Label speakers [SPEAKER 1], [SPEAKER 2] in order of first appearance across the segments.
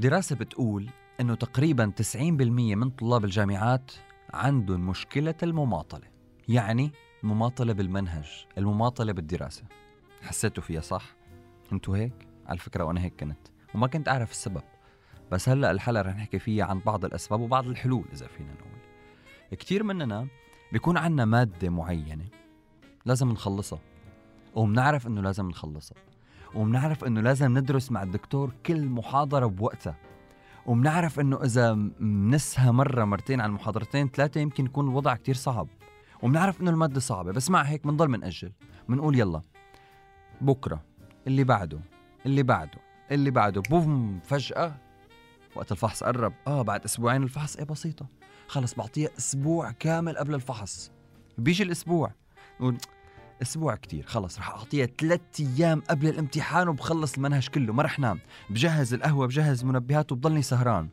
[SPEAKER 1] دراسة بتقول إنه تقريبا 90% من طلاب الجامعات عندهم مشكلة المماطلة يعني المماطلة بالمنهج المماطلة بالدراسة حسيتوا فيها صح؟ أنتوا هيك؟ على فكرة وأنا هيك كنت وما كنت أعرف السبب بس هلأ الحلقة رح نحكي فيها عن بعض الأسباب وبعض الحلول إذا فينا نقول كتير مننا بيكون عنا مادة معينة لازم نخلصها وبنعرف إنه لازم نخلصها وبنعرف إنه لازم ندرس مع الدكتور كل محاضرة بوقتها. وبنعرف إنه إذا منسها مرة مرتين عن محاضرتين ثلاثة يمكن يكون الوضع كتير صعب. وبنعرف إنه المادة صعبة بس مع هيك بنضل منأجل. بنقول يلا بكرة اللي بعده اللي بعده اللي بعده بوم فجأة وقت الفحص قرب. آه بعد أسبوعين الفحص؟ إيه بسيطة. خلص بعطيها أسبوع كامل قبل الفحص. بيجي الأسبوع. أسبوع كتير. خلص رح أعطيها ثلاث أيام قبل الامتحان وبخلص المنهج كله. ما رح نام. بجهز القهوة بجهز منبهات وبضلني سهران.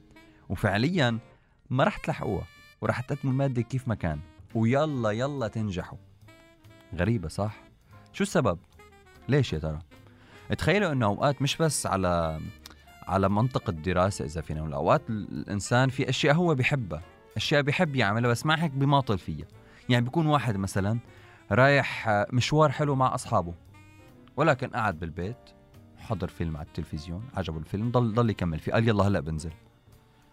[SPEAKER 1] وفعليا ما رح تلحقوها ورح تقدموا المادة كيف ما كان. ويلا يلا تنجحوا. غريبة صح؟ شو السبب؟ ليش يا ترى؟ تخيلوا إنه أوقات مش بس على على منطق الدراسة إذا فينا نقول اوقات الإنسان في أشياء هو بيحبها. أشياء بيحب يعملها بس مع هيك بيماطل فيها. يعني بيكون واحد مثلا رايح مشوار حلو مع أصحابه ولكن قعد بالبيت حضر فيلم على التلفزيون عجبه الفيلم ضل ضل يكمل فيه قال يلا هلأ بنزل.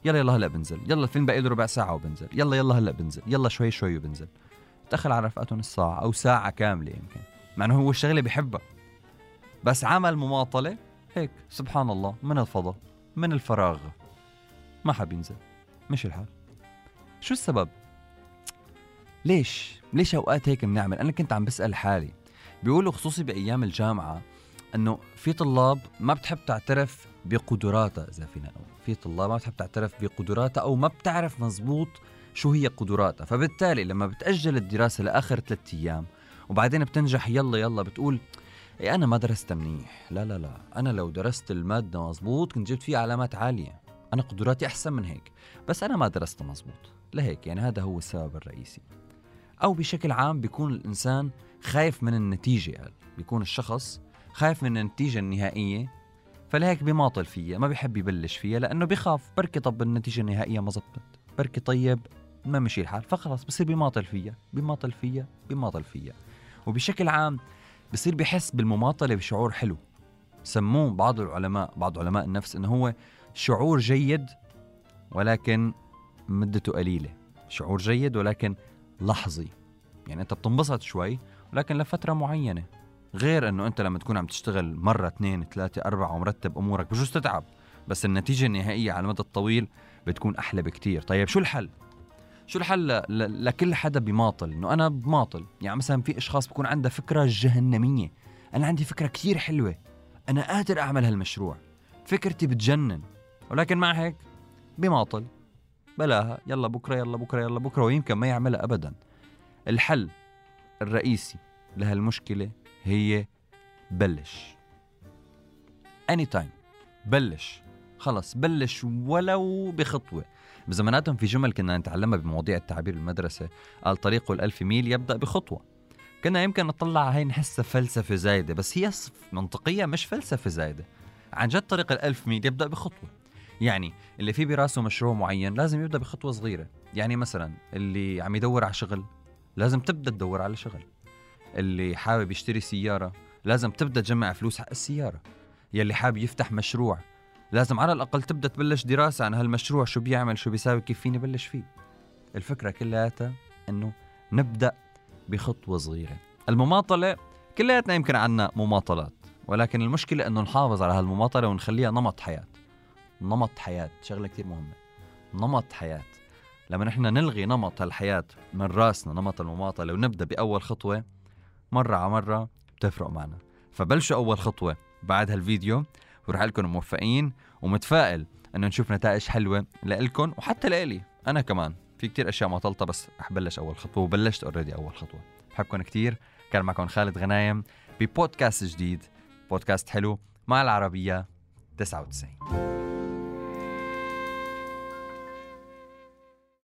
[SPEAKER 1] يلا يلا هلأ بنزل. يلا الفيلم بقى له ربع ساعة وبنزل. يلا يلا هلأ بنزل. يلا شوي شوي وبنزل. دخل على رفقاته نص ساعه أو ساعة كاملة يمكن. مع إنه هو الشغلة بيحبها. بس عمل مماطلة هيك سبحان الله من الفضاء من الفراغ. ما حب ينزل. مش الحال. شو السبب؟ ليش؟ ليش أوقات هيك بنعمل؟ أنا كنت عم بسأل حالي. بيقولوا خصوصي بأيام الجامعة إنه في طلاب ما بتحب تعترف بقدراتها إذا فينا نقول. في طلاب ما بتحب تعترف بقدراتها أو ما بتعرف مزبوط شو هي قدراتها فبالتالي لما بتأجل الدراسة لآخر ثلاثة أيام وبعدين بتنجح يلا يلا بتقول إيه أنا ما درست منيح. لا لا لا. أنا لو درست المادة مزبوط كنت جبت فيها علامات عالية. أنا قدراتي أحسن من هيك. بس أنا ما درست مزبوط. لهيك يعني هذا هو السبب الرئيسي. أو بشكل عام بيكون الإنسان خايف من النتيجة قال بيكون الشخص خايف من النتيجة النهائية فلهيك بيماطل فيها ما بيحب يبلش فيها لأنه بيخاف بركي طب النتيجة النهائية ما زبطت بركي طيب ما مشي الحال فخلص بصير بيماطل فيها بيماطل فيها بيماطل فيها وبشكل عام بصير بحس بالمماطلة بشعور حلو سموه بعض العلماء بعض علماء النفس إنه هو شعور جيد ولكن مدته قليلة شعور جيد ولكن لحظي. يعني أنت بتنبسط شوي ولكن لفترة معينة. غير إنه أنت لما تكون عم تشتغل مرة اثنين ثلاثة أربعة ومرتب أمورك بجوز تتعب بس النتيجة النهائية على المدى الطويل بتكون أحلى بكتير. طيب شو الحل؟ شو الحل لكل حدا بيماطل إنه أنا بماطل. يعني مثلا في أشخاص بكون عندها فكرة جهنمية. أنا عندي فكرة كثير حلوة. أنا قادر أعمل هالمشروع. فكرتي بتجنن. ولكن مع هيك بماطل. بلاها يلا بكرة يلا بكرة يلا بكرة ويمكن ما يعملها ابدا. الحل الرئيسي لهالمشكلة هي بلش. اني تايم بلش. خلص بلش ولو بخطوة. بزماناتهم في جمل كنا نتعلمها بمواضيع التعبير بالمدرسة. قال طريق الألف ميل يبدأ بخطوة. كنا يمكن نطلع هاي نحسها فلسفة زايدة بس هي منطقية مش فلسفة زايدة. عن جد طريق الألف ميل يبدأ بخطوة. يعني اللي في براسه مشروع معين لازم يبدأ بخطوة صغيرة. يعني مثلا اللي عم يدور على شغل لازم تبدأ تدور على شغل. اللي حابب يشتري سيارة لازم تبدأ تجمع فلوس حق السيارة. يلي حابب يفتح مشروع لازم على الأقل تبدأ تبلش دراسة عن هالمشروع شو بيعمل شو بيساوي كيف فيني بلش فيه. الفكرة كلياتها أنه نبدأ بخطوة صغيرة. المماطلة كلياتنا يمكن عنا مماطلات ولكن المشكلة أنه نحافظ على هالمماطلة ونخليها نمط حياة. نمط حياة. شغلة كتير مهمة. نمط حياة. لما نحن نلغي نمط هالحياة من رأسنا نمط المماطلة ونبدأ بأول خطوة مرة على مرة بتفرق معنا. فبلشوا أول خطوة بعد هالفيديو وراح لكم موفقين ومتفائل إنه نشوف نتائج حلوة لإلكم وحتى لإلي. أنا كمان. في كتير أشياء ما طلطة بس رح بلش أول خطوة وبلشت اوريدي أول خطوة. بحبكم كتير. كان معكم خالد غنايم ببودكاست جديد. بودكاست حلو مع العربية 99